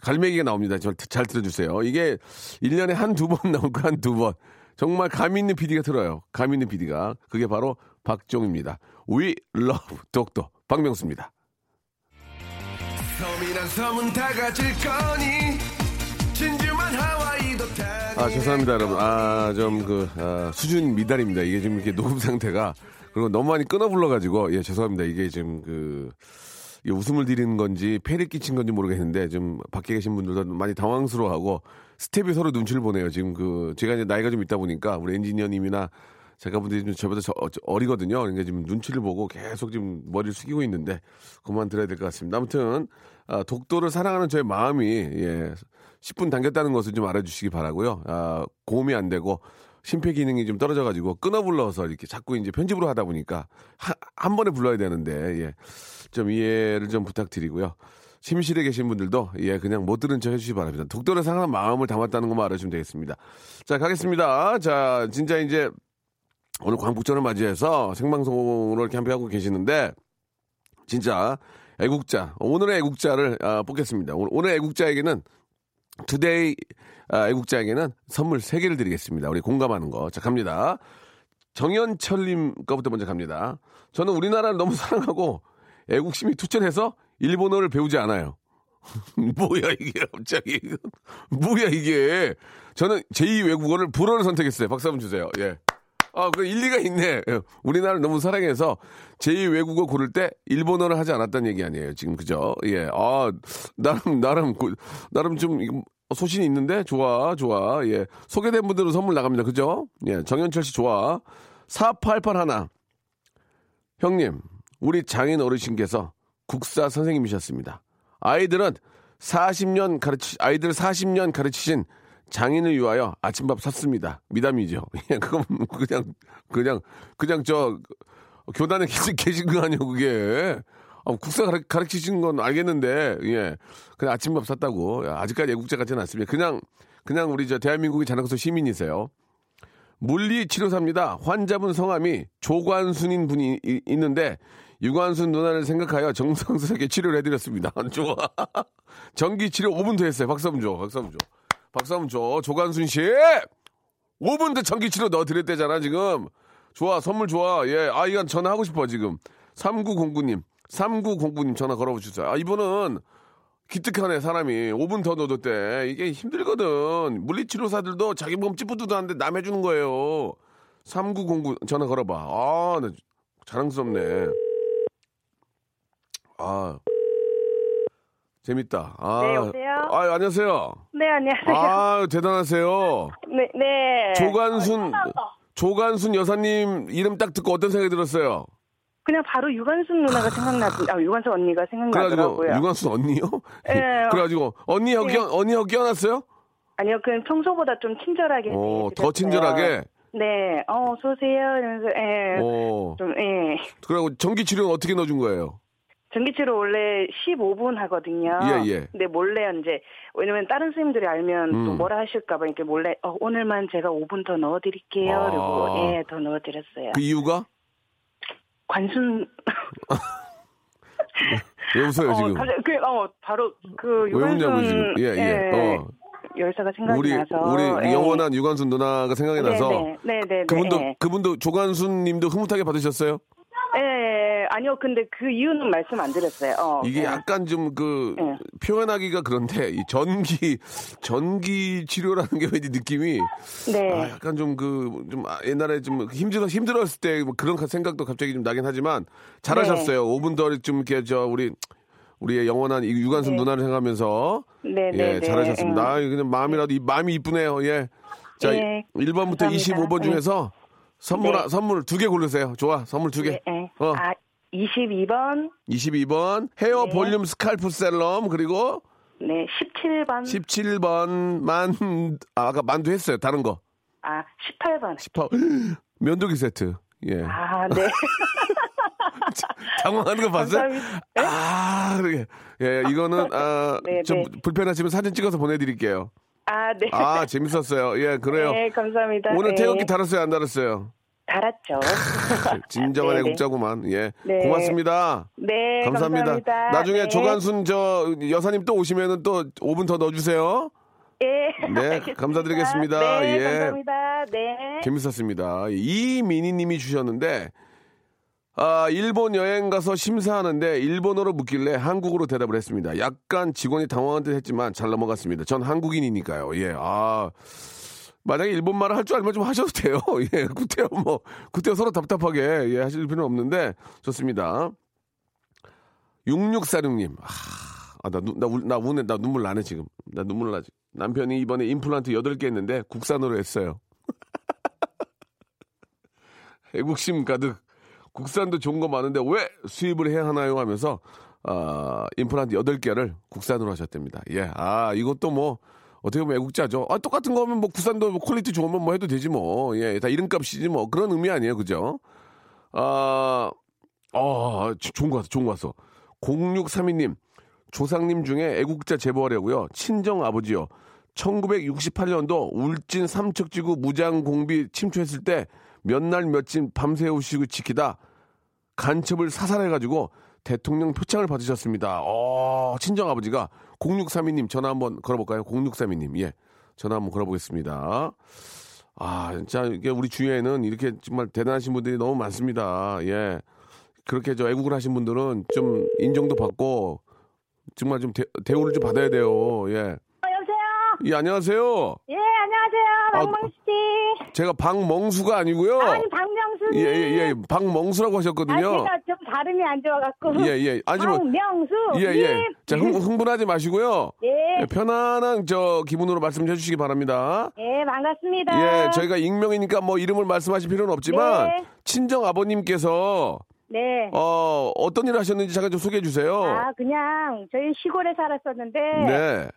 Speaker 1: 갈매기가 나옵니다. 저, 잘 들어주세요. 이게 1년에 한 두 번 <laughs> 나올 거 한 두 번. 정말 감 있는 PD가 들어요. 감 있는 PD가. 그게 바로 박종입니다. We love 독도. 박명수입니다.
Speaker 6: 섬이란 섬은 다 가질 거니
Speaker 1: 아, 죄송합니다, 여러분. 아, 좀, 그, 아, 수준 미달입니다. 이게 지금 이렇게 녹음 상태가. 그리고 너무 많이 끊어 불러가지고, 예, 죄송합니다. 이게 지금 그, 이게 웃음을 드리는 건지, 폐를 끼친 건지 모르겠는데, 좀, 밖에 계신 분들도 많이 당황스러워하고, 스텝이 서로 눈치를 보내요. 지금 그, 제가 이제 나이가 좀 있다 보니까, 우리 엔지니어님이나, 작가분들이 좀 저보다 저, 어, 리거든요 그러니까 지금 눈치를 보고 계속 지금 머리를 숙이고 있는데, 그만 들어야 될 것 같습니다. 아무튼, 아, 독도를 사랑하는 저의 마음이, 예, 10분 당겼다는 것을 좀 알아주시기 바라고요. 아, 고음이 안 되고 심폐 기능이 좀 떨어져가지고 끊어 불러서 이렇게 자꾸 이제 편집으로 하다 보니까 한, 한 번에 불러야 되는데 예, 좀 이해를 좀 부탁드리고요. 심실에 계신 분들도 예 그냥 못 들은 척 해주시기 바랍니다. 독도를 사랑하는 마음을 담았다는 것만 알아주시면 되겠습니다. 자 가겠습니다. 자 진짜 이제 오늘 광복절을 맞이해서 생방송으로 함께 하고 계시는데 진짜 애국자 오늘의 애국자를 아, 뽑겠습니다. 오늘, 오늘 애국자에게는 투데이 아, 애국자에게는 선물 3개를 드리겠습니다. 우리 공감하는 거. 자, 갑니다. 정현철님 거부터 먼저 갑니다. 저는 우리나라를 너무 사랑하고 애국심이 투철해서 일본어를 배우지 않아요. <laughs> 뭐야 이게 갑자기 <laughs> 뭐야 이게 저는 제2 외국어를 불어를 선택했어요. 박수 한번 주세요. 예. 아, 그 일리가 있네. 예. 우리나라를 너무 사랑해서 제2 외국어 고를 때 일본어를 하지 않았다는 얘기 아니에요. 지금 그죠? 예. 아, 나름 나름 그- 나름 좀 소신이 있는데 좋아 좋아. 예. 소개된 분들은 선물 나갑니다. 그죠? 예. 정현철 씨 좋아. 4881 하나. 형님, 우리 장인 어르신께서 국사 선생님이셨습니다. 아이들은 40년 가르치 아이들 40년 가르치신 장인을 위하여 아침밥 샀습니다. 미담이죠. <laughs> 예, 그건 그냥 그냥 그냥 저 교단에 계신, 계신 거 아니에요, 그게. 아, 국사 가르, 가르치신 건 알겠는데, 예. 그냥 아침밥 샀다고. 아직까지 애국자 같지는 않습니다. 그냥, 그냥 우리 저 대한민국의 자랑스러운 시민이세요. 물리치료사입니다. 환자분 성함이 조관순인 분이 이- 있는데 유관순 누나를 생각하여 정성스럽게 치료를 해드렸습니다. <laughs> 좋아. 전기치료 5분 더 했어요. 박수 한번 줘. 박수 한번 줘. 박수 한번 줘. 조관순 씨! 5분 더 전기치료 넣어드렸대잖아, 지금. 좋아, 선물 좋아. 예. 아, 이건 전화하고 싶어, 지금. 3909님. 3909님 전화 걸어보셨어요. 아, 이분은 기특하네, 사람이. 5분 더 넣어뒀대. 이게 힘들거든. 물리치료사들도 자기 몸 찌뿌드드한데 남 해주는 거예요. 3909 전화 걸어봐. 아, 나 자랑스럽네. 아, 재밌다. 아,
Speaker 4: 네, 여보세요?
Speaker 1: 아, 안녕하세요.
Speaker 4: 네, 안녕하세요.
Speaker 1: 아, 대단하세요.
Speaker 4: 네, 네.
Speaker 1: 조관순, 조관순 여사님 이름 딱 듣고 어떤 생각이 들었어요?
Speaker 4: 그냥 바로 유관순 누나가 생각나지, 아, 유관순 언니가
Speaker 1: 그래가지고,
Speaker 4: 생각나더라고요.
Speaker 1: 유관순 언니요?
Speaker 4: 예. <laughs>
Speaker 1: 그래가지고, 언니하고,
Speaker 4: 네.
Speaker 1: 껴, 언니하고 껴놨어요?
Speaker 4: 아니요, 그냥 평소보다 좀 친절하게.
Speaker 1: 어,
Speaker 4: 해드렸어요.
Speaker 1: 더 친절하게?
Speaker 4: 네, 어, 어서오세요. 이러면서, 예.
Speaker 1: 어.
Speaker 4: 좀, 예.
Speaker 1: 그리고 전기 치료는 어떻게 넣어준 거예요?
Speaker 7: 전기치료 원래 15분 하거든요.
Speaker 1: 예, 예.
Speaker 7: 근데 몰래 이제 왜냐면 다른 선생님들이 알면 또
Speaker 1: 음.
Speaker 7: 뭐라 하실까봐 이렇게 몰래 어, 오늘만 제가 5분 더 넣어드릴게요.
Speaker 1: 아.
Speaker 7: 그리고 예, 더 넣어드렸어요.
Speaker 1: 그 이유가?
Speaker 7: 관순
Speaker 1: 왜 웃어요,
Speaker 7: 어,
Speaker 1: 지금?
Speaker 7: 갑자기 그, 어, 바로
Speaker 1: 그왜 웃냐고, 지금. 예, 예. 어.
Speaker 7: 열사가 생각이
Speaker 1: 우리,
Speaker 7: 나서
Speaker 1: 우리
Speaker 7: 예.
Speaker 1: 영원한 유관순 누나가 생각이 나서.
Speaker 7: 네, 네, 네, 네,
Speaker 1: 그분도,
Speaker 7: 예.
Speaker 1: 그분도 조관순 님도 흐뭇하게 받으셨어요?
Speaker 7: 예, 예, 아니요, 근데 그 이유는 말씀 안 드렸어요. 어,
Speaker 1: 이게
Speaker 7: 예.
Speaker 1: 약간 좀그
Speaker 7: 예.
Speaker 1: 표현하기가 그런데 이 전기 전기 치료라는 게 왠지 느낌이
Speaker 7: 네.
Speaker 1: 아, 약간 좀그 좀 옛날에 좀 힘들어 힘들었을 때 뭐 그런 생각도 갑자기 좀 나긴 하지만 잘하셨어요.
Speaker 7: 네.
Speaker 1: 5분 더 좀 이렇게 저 우리 우리의 영원한 이 유관순
Speaker 7: 네.
Speaker 1: 누나를 생각하면서
Speaker 7: 네,
Speaker 1: 예
Speaker 7: 네, 네.
Speaker 1: 잘하셨습니다. 아, 그냥 마음이라도 이 마음이 이쁘네요. 예. 자
Speaker 7: 예,
Speaker 1: 1번부터
Speaker 7: 감사합니다.
Speaker 1: 25번 중에서 선물
Speaker 7: 네.
Speaker 1: 하- 선물 두 개 고르세요. 좋아 선물 두 개.
Speaker 7: 네, 예.
Speaker 1: 어.
Speaker 7: 아, 22번,
Speaker 1: 22번 헤어
Speaker 7: 네.
Speaker 1: 볼륨 scalp serum 그리고
Speaker 7: 네, 17번,
Speaker 1: 17번 만 아, 아까 만두 했어요. 다른 거.
Speaker 7: 아, 18번.
Speaker 1: 18 <gasps> 면도기 세트. 예.
Speaker 7: 아, 네. <laughs>
Speaker 1: 당황하는 거 봤어요?
Speaker 7: 감사합니다.
Speaker 1: 아, 그러게. 예, 이거는 아, <laughs>
Speaker 7: 네,
Speaker 1: 좀
Speaker 7: 네.
Speaker 1: 불편하시면 사진 찍어서 보내 드릴게요.
Speaker 7: 아, 네.
Speaker 1: 아, 재밌었어요. 예, 그래요.
Speaker 7: 네, 감사합니다.
Speaker 1: 오늘
Speaker 7: 네.
Speaker 1: 태극기 달았어요, 안 달았어요?
Speaker 7: 달았죠. <laughs>
Speaker 1: 진정한
Speaker 7: 네, 네.
Speaker 1: 애국자구만. 예.
Speaker 7: 네.
Speaker 1: 고맙습니다.
Speaker 7: 네,
Speaker 1: 감사합니다.
Speaker 7: 감사합니다.
Speaker 1: 나중에
Speaker 7: 네.
Speaker 1: 조관순 저 여사님 또 오시면은 또 5분 더 넣어주세요.
Speaker 7: 예.
Speaker 1: 네, <laughs>
Speaker 7: 알겠습니다.
Speaker 1: 감사드리겠습니다.
Speaker 7: 네,
Speaker 1: 예.
Speaker 7: 감사합니다. 네.
Speaker 1: 재밌었습니다. 이민희님이 주셨는데 아 일본 여행 가서 심사하는데 일본어로 묻길래 한국어로 대답을 했습니다. 약간 직원이 당황한 듯 했지만 잘 넘어갔습니다. 전 한국인이니까요. 예, 아 만약에 일본 말을 할 줄 알면 좀 하셔도 돼요. <laughs> 예, 구태여 뭐 구태여 서로 답답하게 예 하실 필요는 없는데 좋습니다. 6646님, 아, 나, 눈- 나, 울- 나, 우네, 나 눈물 나네, 지금. 나 눈물 나지. 남편이 이번에 임플란트 8개 했는데 국산으로 했어요. <laughs> 애국심 가득. 국산도 좋은 거 많은데 왜 수입을 해야 하나요? 하면서, 아, 임플란트 8개를 국산으로 하셨답니다. 예. 아, 이것도 뭐, 어떻게 보면 애국자죠. 아, 똑같은 거면 뭐 국산도 뭐 quality 좋으면 뭐 해도 되지 뭐. 예. 다 이름값이지 뭐. 그런 의미 아니에요. 그죠? 아, 아, 조- 좋은 거 같아, 좋은 거 같어. 0632님, 조상님 중에 애국자 제보하려고요. 친정 아버지요. 1968년도 울진 삼척지구 무장 공비 침투했을 때 몇 날 며칠 밤새우시고 지키다 간첩을 사살해가지고 대통령 표창을 받으셨습니다. 어, 친정 아버지가 0632님 전화 한번 걸어볼까요? 0632님, 예. 전화 한번 걸어보겠습니다. 아, 진짜 이게 우리 주위에는 이렇게 정말 대단하신 분들이 너무 많습니다. 예. 그렇게 저 애국을 하신 분들은 좀 인정도 받고 정말 좀 대, 대우를 좀 받아야 돼요. 예.
Speaker 4: 여보세요?
Speaker 1: 예, 안녕하세요.
Speaker 4: 예, 안녕하세요.
Speaker 1: 아,
Speaker 4: 박명수 씨.
Speaker 1: 제가 박멍수가 아니고요.
Speaker 4: 아니, 박명수.
Speaker 1: 예, 예, 예. 박멍수라고
Speaker 4: 아,
Speaker 1: 하셨거든요.
Speaker 4: 제가 좀 발음이 안 좋아갖고.
Speaker 1: 예, 예. 아니, 뭐.
Speaker 4: 박명수.
Speaker 1: 예, 예. 자, 흥, 흥분하지 마시고요.
Speaker 4: 예.
Speaker 1: 예, 편안한 저 기분으로 말씀 해 주시기 바랍니다.
Speaker 4: 예, 반갑습니다.
Speaker 1: 예, 저희가 익명이니까 뭐 이름을 말씀하실 필요는 없지만
Speaker 4: 네.
Speaker 1: 친정 아버님께서
Speaker 4: 네.
Speaker 1: 어, 어떤 일을 하셨는지 잠깐 좀 소개해 주세요.
Speaker 4: 아, 그냥 저희 시골에 살았었는데
Speaker 1: 네.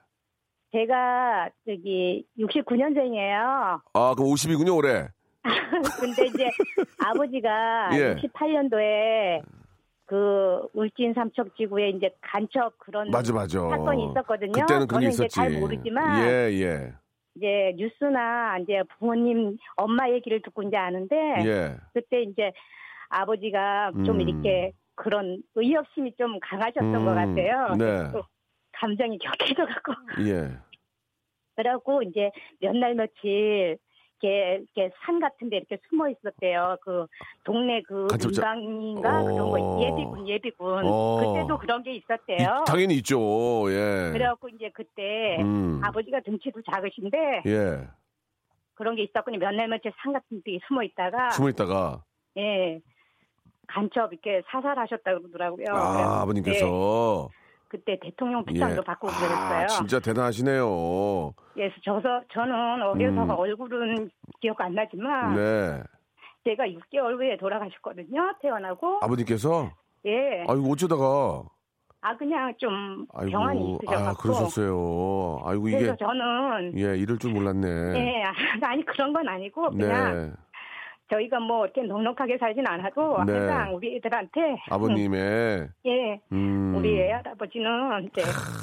Speaker 4: 제가 저기 69년생이에요.
Speaker 1: 아, 그럼 50이군요, 올해. <laughs>
Speaker 4: 근데 이제 아버지가 <laughs>
Speaker 1: 예.
Speaker 4: 68년도에 그 울진 삼척 지구에 이제 간첩 그런
Speaker 1: 맞아, 맞아.
Speaker 4: 사건이 있었거든요.
Speaker 1: 그때는 그런 게 있었지.
Speaker 4: 잘 모르지만
Speaker 1: 예, 예.
Speaker 4: 이제 뉴스나 이제 부모님 엄마 얘기를 듣고 이제 아는데
Speaker 1: 예.
Speaker 4: 그때 이제 아버지가 좀
Speaker 1: 음.
Speaker 4: 이렇게 그런 의협심이 좀 강하셨던
Speaker 1: 음,
Speaker 4: 것 같아요.
Speaker 1: 네.
Speaker 4: 또 감정이 격해져 갖고
Speaker 1: 예.
Speaker 4: 그래갖고 이제 몇 날 며칠 이렇게, 이렇게 산 같은데 이렇게 숨어 있었대요. 그 동네 그
Speaker 1: 간첩자-
Speaker 4: 문방인가 그런 거
Speaker 1: 어.
Speaker 4: 예비군 예비군
Speaker 1: 어.
Speaker 4: 그때도 그런 게
Speaker 1: 이-
Speaker 4: 있었대요.
Speaker 1: 당연히 있죠. 예.
Speaker 4: 그래갖고 이제 그때
Speaker 1: 음.
Speaker 4: 아버지가 등치도 작으신데
Speaker 1: 예.
Speaker 4: 그런 게 있었고 몇날 며칠 산 같은 데 숨어 있다가
Speaker 1: 숨어 있다가
Speaker 4: 예 간첩 이렇게 사살하셨다고 그러더라고요.
Speaker 1: 아, 아버님께서
Speaker 4: 그때, 그때 대통령 표창도 받고 그랬어요.
Speaker 1: 아, 진짜 대단하시네요.
Speaker 4: 그래서 저서 저는 어려서
Speaker 1: 음.
Speaker 4: 얼굴은 기억 안 나지만
Speaker 1: 네.
Speaker 4: 제가 6개월 후에 돌아가셨거든요. 태어나고.
Speaker 1: 아버님께서
Speaker 4: 예.
Speaker 1: 아이고 어쩌다가
Speaker 4: 아 그냥 좀
Speaker 1: 아이고
Speaker 4: 병환이
Speaker 1: 아
Speaker 4: 있으셔갖고.
Speaker 1: 그러셨어요. 아이고 이게
Speaker 4: 그래서 저는
Speaker 1: 예 이럴 줄 몰랐네.
Speaker 4: 예 <laughs> 아니 그런 건 아니고 그냥
Speaker 1: 네.
Speaker 4: 저희가 뭐 이렇게 넉넉하게 살진 않아도
Speaker 1: 네.
Speaker 4: 항상 우리 애들한테
Speaker 1: 아버님의 <laughs>
Speaker 4: 예
Speaker 1: 음.
Speaker 4: 우리 애 할아버지는 이제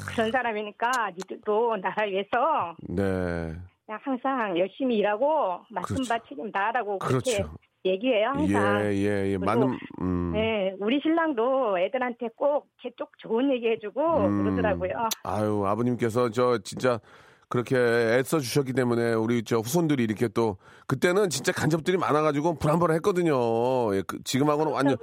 Speaker 4: 그런 사람이니까 니들도 나라 위해서
Speaker 1: 네.
Speaker 4: 항상 열심히 일하고 말씀바 책임 다하라고 그렇게
Speaker 1: 그렇죠.
Speaker 4: 얘기해요 항상.
Speaker 1: 예, 예, 예.
Speaker 4: 그리고,
Speaker 1: 많은 음.
Speaker 4: 네, 우리 신랑도 애들한테 꼭쪽 좋은 얘기 해주고
Speaker 1: 음.
Speaker 4: 그러더라고요.
Speaker 1: 아유, 아버님께서 저 진짜 그렇게 애써 주셨기 때문에 우리 저 후손들이 이렇게 또 그때는 진짜 간접들이 많아가지고 불안불안했거든요. 예, 그, 지금하고는 완전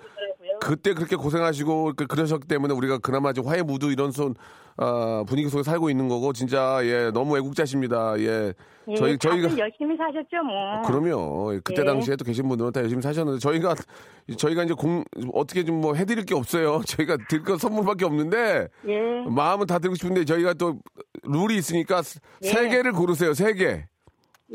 Speaker 1: 그때 그렇게 고생하시고 그, 그러셨기 때문에 우리가 그나마 좀 화해 무드 이런 손 아, 분위기 속에 살고 있는 거고 진짜 예 너무 애국자십니다. 예
Speaker 4: 예,
Speaker 1: 저희 저희가
Speaker 4: 열심히 사셨죠 뭐.
Speaker 1: 그럼요. 그때
Speaker 4: 예.
Speaker 1: 당시에 또 계신 분들은 다 열심히 사셨는데 저희가 저희가 이제 공 어떻게 좀 뭐 해드릴 게 없어요. <laughs> 저희가 드릴 건 선물밖에 없는데
Speaker 4: 예.
Speaker 1: 마음은 다 드리고 싶은데 저희가 또 룰이 있으니까
Speaker 4: 예.
Speaker 1: 세 개를 고르세요. 세 개.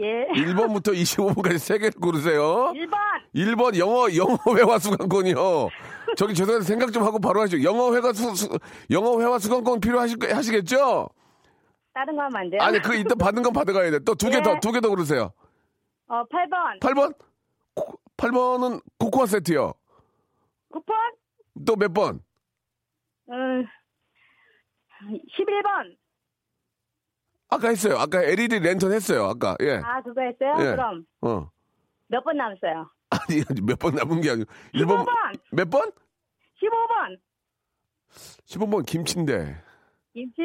Speaker 4: 예.
Speaker 1: 1번부터 25번까지 세 개를 고르세요.
Speaker 4: 1번
Speaker 1: 1번 영어 영어 회화 수강권이요. 저기 죄송한데 생각 좀 하고 바로 하시죠. 영어 회화 수, 수- 영어 회화 수강권 필요하실 거- 하시겠죠?
Speaker 4: 다른 거 하면 안 돼요?
Speaker 1: 아니 그 이따 받는 건 받아가야 돼. 또 두개
Speaker 4: 예.
Speaker 1: 더두개 더 고르세요.
Speaker 4: 어 8번
Speaker 1: 8번? 8번은 코코아 세트요.
Speaker 4: 9번
Speaker 1: 또몇 번?
Speaker 4: 음 11번
Speaker 1: 아까 했어요. 아까 LED 랜턴 했어요. 아까 예.
Speaker 4: 아 그거 했어요?
Speaker 1: 예.
Speaker 4: 그럼
Speaker 1: 어.
Speaker 4: 몇 번 남았어요?
Speaker 1: 아니 몇 번 남은 게 아니고 1번
Speaker 4: 15번
Speaker 1: 몇 번?
Speaker 4: 15번
Speaker 1: 15번 김치인데.
Speaker 4: 김치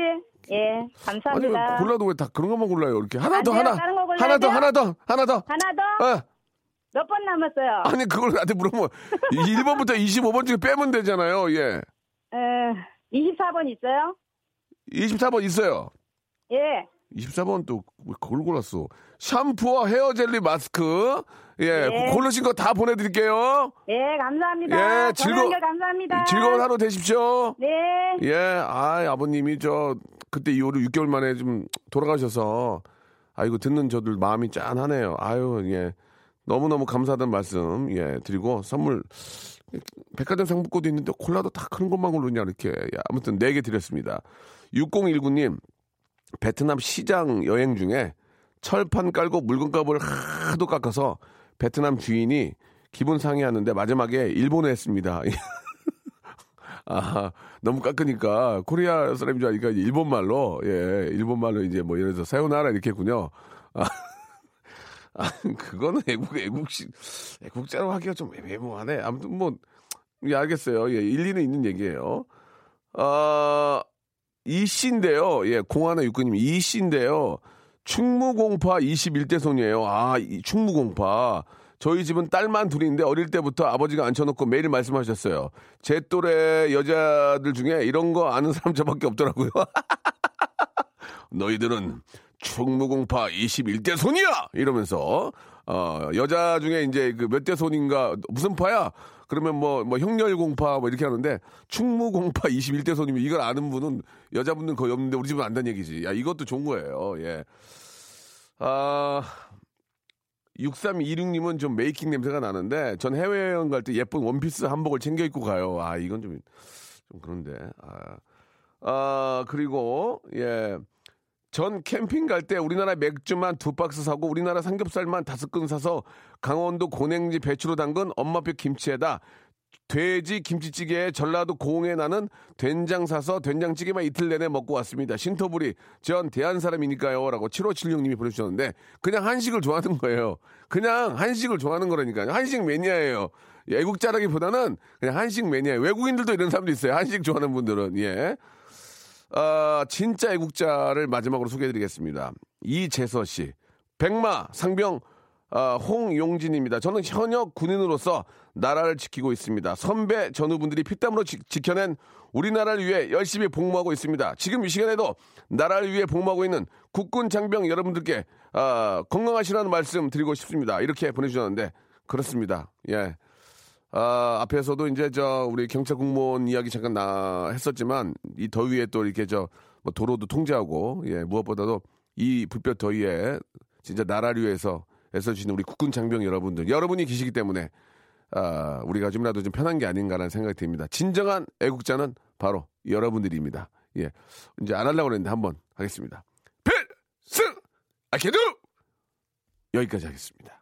Speaker 4: 예
Speaker 1: 아니
Speaker 4: 감사합니다.
Speaker 1: 골라도 왜 다 그런 것만 골라요? 이렇게 하나
Speaker 4: 안
Speaker 1: 더
Speaker 4: 돼요?
Speaker 1: 하나 하나 더
Speaker 4: 돼요?
Speaker 1: 하나 더 하나 더.
Speaker 4: 하나 더
Speaker 1: 어.
Speaker 4: 몇번 남았어요?
Speaker 1: 아니 그걸 나한테 물어보면 1번부터 25번 중에 빼면 되잖아요. 예.
Speaker 4: 에, 24번 있어요?
Speaker 1: 24번 있어요.
Speaker 4: 예.
Speaker 1: 24번 또왜 그걸 골랐어? 샴푸와 헤어 젤리 마스크. 예.
Speaker 4: 예.
Speaker 1: 고르신 거 다 보내드릴게요.
Speaker 4: 예, 감사합니다.
Speaker 1: 예, 즐거-
Speaker 4: 감사합니다.
Speaker 1: 즐거운 하루 되십시오.
Speaker 4: 네.
Speaker 1: 예, 아, 아버님이 저 그때 이후로 6개월 만에 좀 돌아가셔서 아이고 듣는 저들 마음이 짠하네요. 아유, 예. 너무너무 감사하다는 말씀 예, 드리고 선물 백화점 상품권도 있는데 콜라도 다 그런 것만 고르냐 이렇게 예, 아무튼 4개 드렸습니다. 6019님 베트남 시장 여행 중에 철판 깔고 물건값을 하도 깎아서 베트남 주인이 기분 상해하는데 마지막에 일본어 했습니다. <laughs> 아, 너무 깎으니까 코리아 사람인 줄 아니까 일본 말로, 예, 일본 말로 이제 뭐 예를 들어서 사요나라 이렇게 했군요. 아, <laughs> 아, 그거는 애국, 애국식, 애국자로 하기가 좀 애매모하네. 아무튼 뭐, 예, 알겠어요. 예, 일리는 있는 얘기예요. 아, 이 씨인데요. 예, 공하나 육군님, 이 씨인데요. 충무공파 21대 손이에요. 아, 이 충무공파. 저희 집은 딸만 둘인데 어릴 때부터 아버지가 앉혀놓고 매일 말씀하셨어요. 제 또래 여자들 중에 이런 거 아는 사람 저밖에 없더라고요. <laughs> 너희들은 충무공파 21대 손이야! 이러면서, 어, 여자 중에 이제 그 몇 대 손인가, 무슨 파야? 그러면 뭐, 뭐, 형렬공파 뭐 이렇게 하는데, 충무공파 <laughs> 21대 손이면 이걸 아는 분은 여자분은 거의 없는데 우리 집은 안다는 얘기지. 야, 이것도 좋은 거예요. 예. 아, 6326님은 좀 메이킹 냄새가 나는데, 전 해외여행 갈 때 예쁜 원피스 한복을 챙겨 입고 가요. 아, 이건 좀, 좀 그런데. 아, 아 그리고, 예. 전 캠핑 갈 때 우리나라 맥주만 두 박스 사고 우리나라 삼겹살만 다섯 근 사서 강원도 고냉지 배추로 담근 엄마표 김치에다 돼지 김치찌개에 전라도 고흥에 나는 된장 사서 된장찌개만 이틀 내내 먹고 왔습니다. 신토부리 전 대한 사람이니까요 라고 7576님이 보내주셨는데 그냥 한식을 좋아하는 거예요. 그냥 한식을 좋아하는 거라니까요. 한식 매니아예요. 애국자라기보다는 그냥 한식 매니아. 외국인들도 이런 사람도 있어요. 한식 좋아하는 분들은 예. 아, 진짜 애국자를 마지막으로 소개해드리겠습니다. 이재서 씨, 백마 상병 아, 홍용진입니다. 저는 현역 군인으로서 나라를 지키고 있습니다. 선배 전우분들이 피땀으로 지, 지켜낸 우리나라를 위해 열심히 복무하고 있습니다. 지금 이 시간에도 나라를 위해 복무하고 있는 국군 장병 여러분들께 아, 건강하시라는 말씀 드리고 싶습니다. 이렇게 보내주셨는데 그렇습니다. 예. 아, 앞에서도 이제 저 우리 경찰 공무원 이야기 잠깐 나 했었지만 이 더위에 또 이렇게 저 뭐 도로도 통제하고 예, 무엇보다도 이 불볕 더위에 진짜 나라를 위해서 애써주시는 우리 국군 장병 여러분들 여러분이 계시기 때문에 아, 우리가 좀이라도 좀 편한 게 아닌가라는 생각이 듭니다. 진정한 애국자는 바로 여러분들입니다. 예. 이제 안 하려고 그랬는데 한번 하겠습니다. 필승! 아케두! 여기까지 하겠습니다.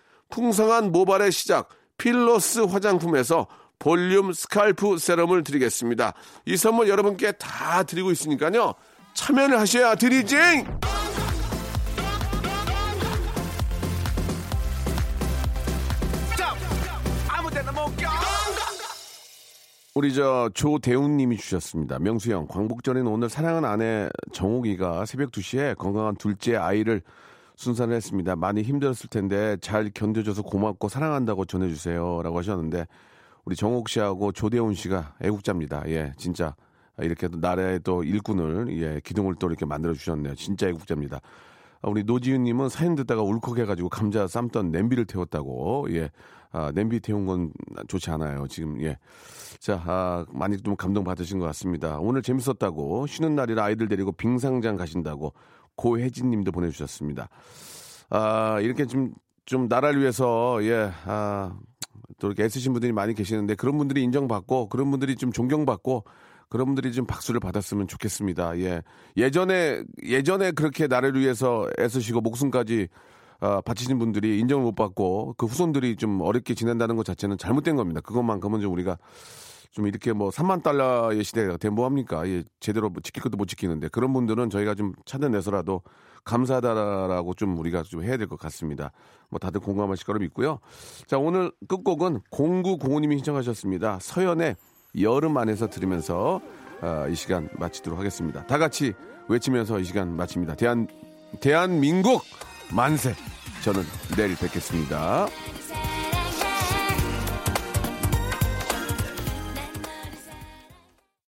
Speaker 1: 풍성한 모발의 시작 필로스 화장품에서 볼륨 scalp 세럼을 드리겠습니다. 이 선물 여러분께 다 드리고 있으니까요. 참여를 하셔야 드리지! 우리 저 조대훈님이 주셨습니다. 명수 형 광복절에는 오늘 사랑하는 아내 정옥이가 새벽 2시에 건강한 둘째 아이를 순산을 했습니다. 많이 힘들었을 텐데 잘 견뎌줘서 고맙고 사랑한다고 전해주세요 라고 하셨는데 우리 정옥 씨하고 조대훈 씨가 애국자입니다. 예, 진짜 이렇게 또 나라의 또 일꾼을 예 기둥을 또 이렇게 만들어 주셨네요. 진짜 애국자입니다. 아, 우리 노지윤 님은 사연 듣다가 울컥해가지고 감자 삶던 냄비를 태웠다고 예. 아, 냄비 태운 건 좋지 않아요. 지금 예. 자, 아, 많이 좀 감동 받으신 것 같습니다. 오늘 재밌었다고 쉬는 날이라 아이들 데리고 빙상장 가신다고 고혜진 님도 보내주셨습니다. 아, 이렇게 좀, 좀 나라를 위해서 예, 아, 또 이렇게 애쓰신 분들이 많이 계시는데 그런 분들이 인정받고 그런 분들이 좀 존경받고 그런 분들이 좀 박수를 받았으면 좋겠습니다. 예. 예전에, 예전에 그렇게 나라를 위해서 애쓰시고 목숨까지 어, 바치신 분들이 인정을 못 받고 그 후손들이 좀 어렵게 지낸다는 것 자체는 잘못된 겁니다. 그것만큼은 좀 우리가 좀 이렇게 뭐 3만 달러의 시대가 된 뭐합니까? 예, 제대로 뭐 지킬 것도 못 지키는데 그런 분들은 저희가 좀 찾아내서라도 감사하다라고 좀 우리가 좀 해야 될 것 같습니다. 뭐 다들 공감하실 거로 믿고요. 자, 오늘 끝곡은 0905님이 신청하셨습니다. 서연의 여름 안에서 들으면서 어, 이 시간 마치도록 하겠습니다. 다 같이 외치면서 이 시간 마칩니다. 대한, 대한민국 만세! 저는 내일 뵙겠습니다.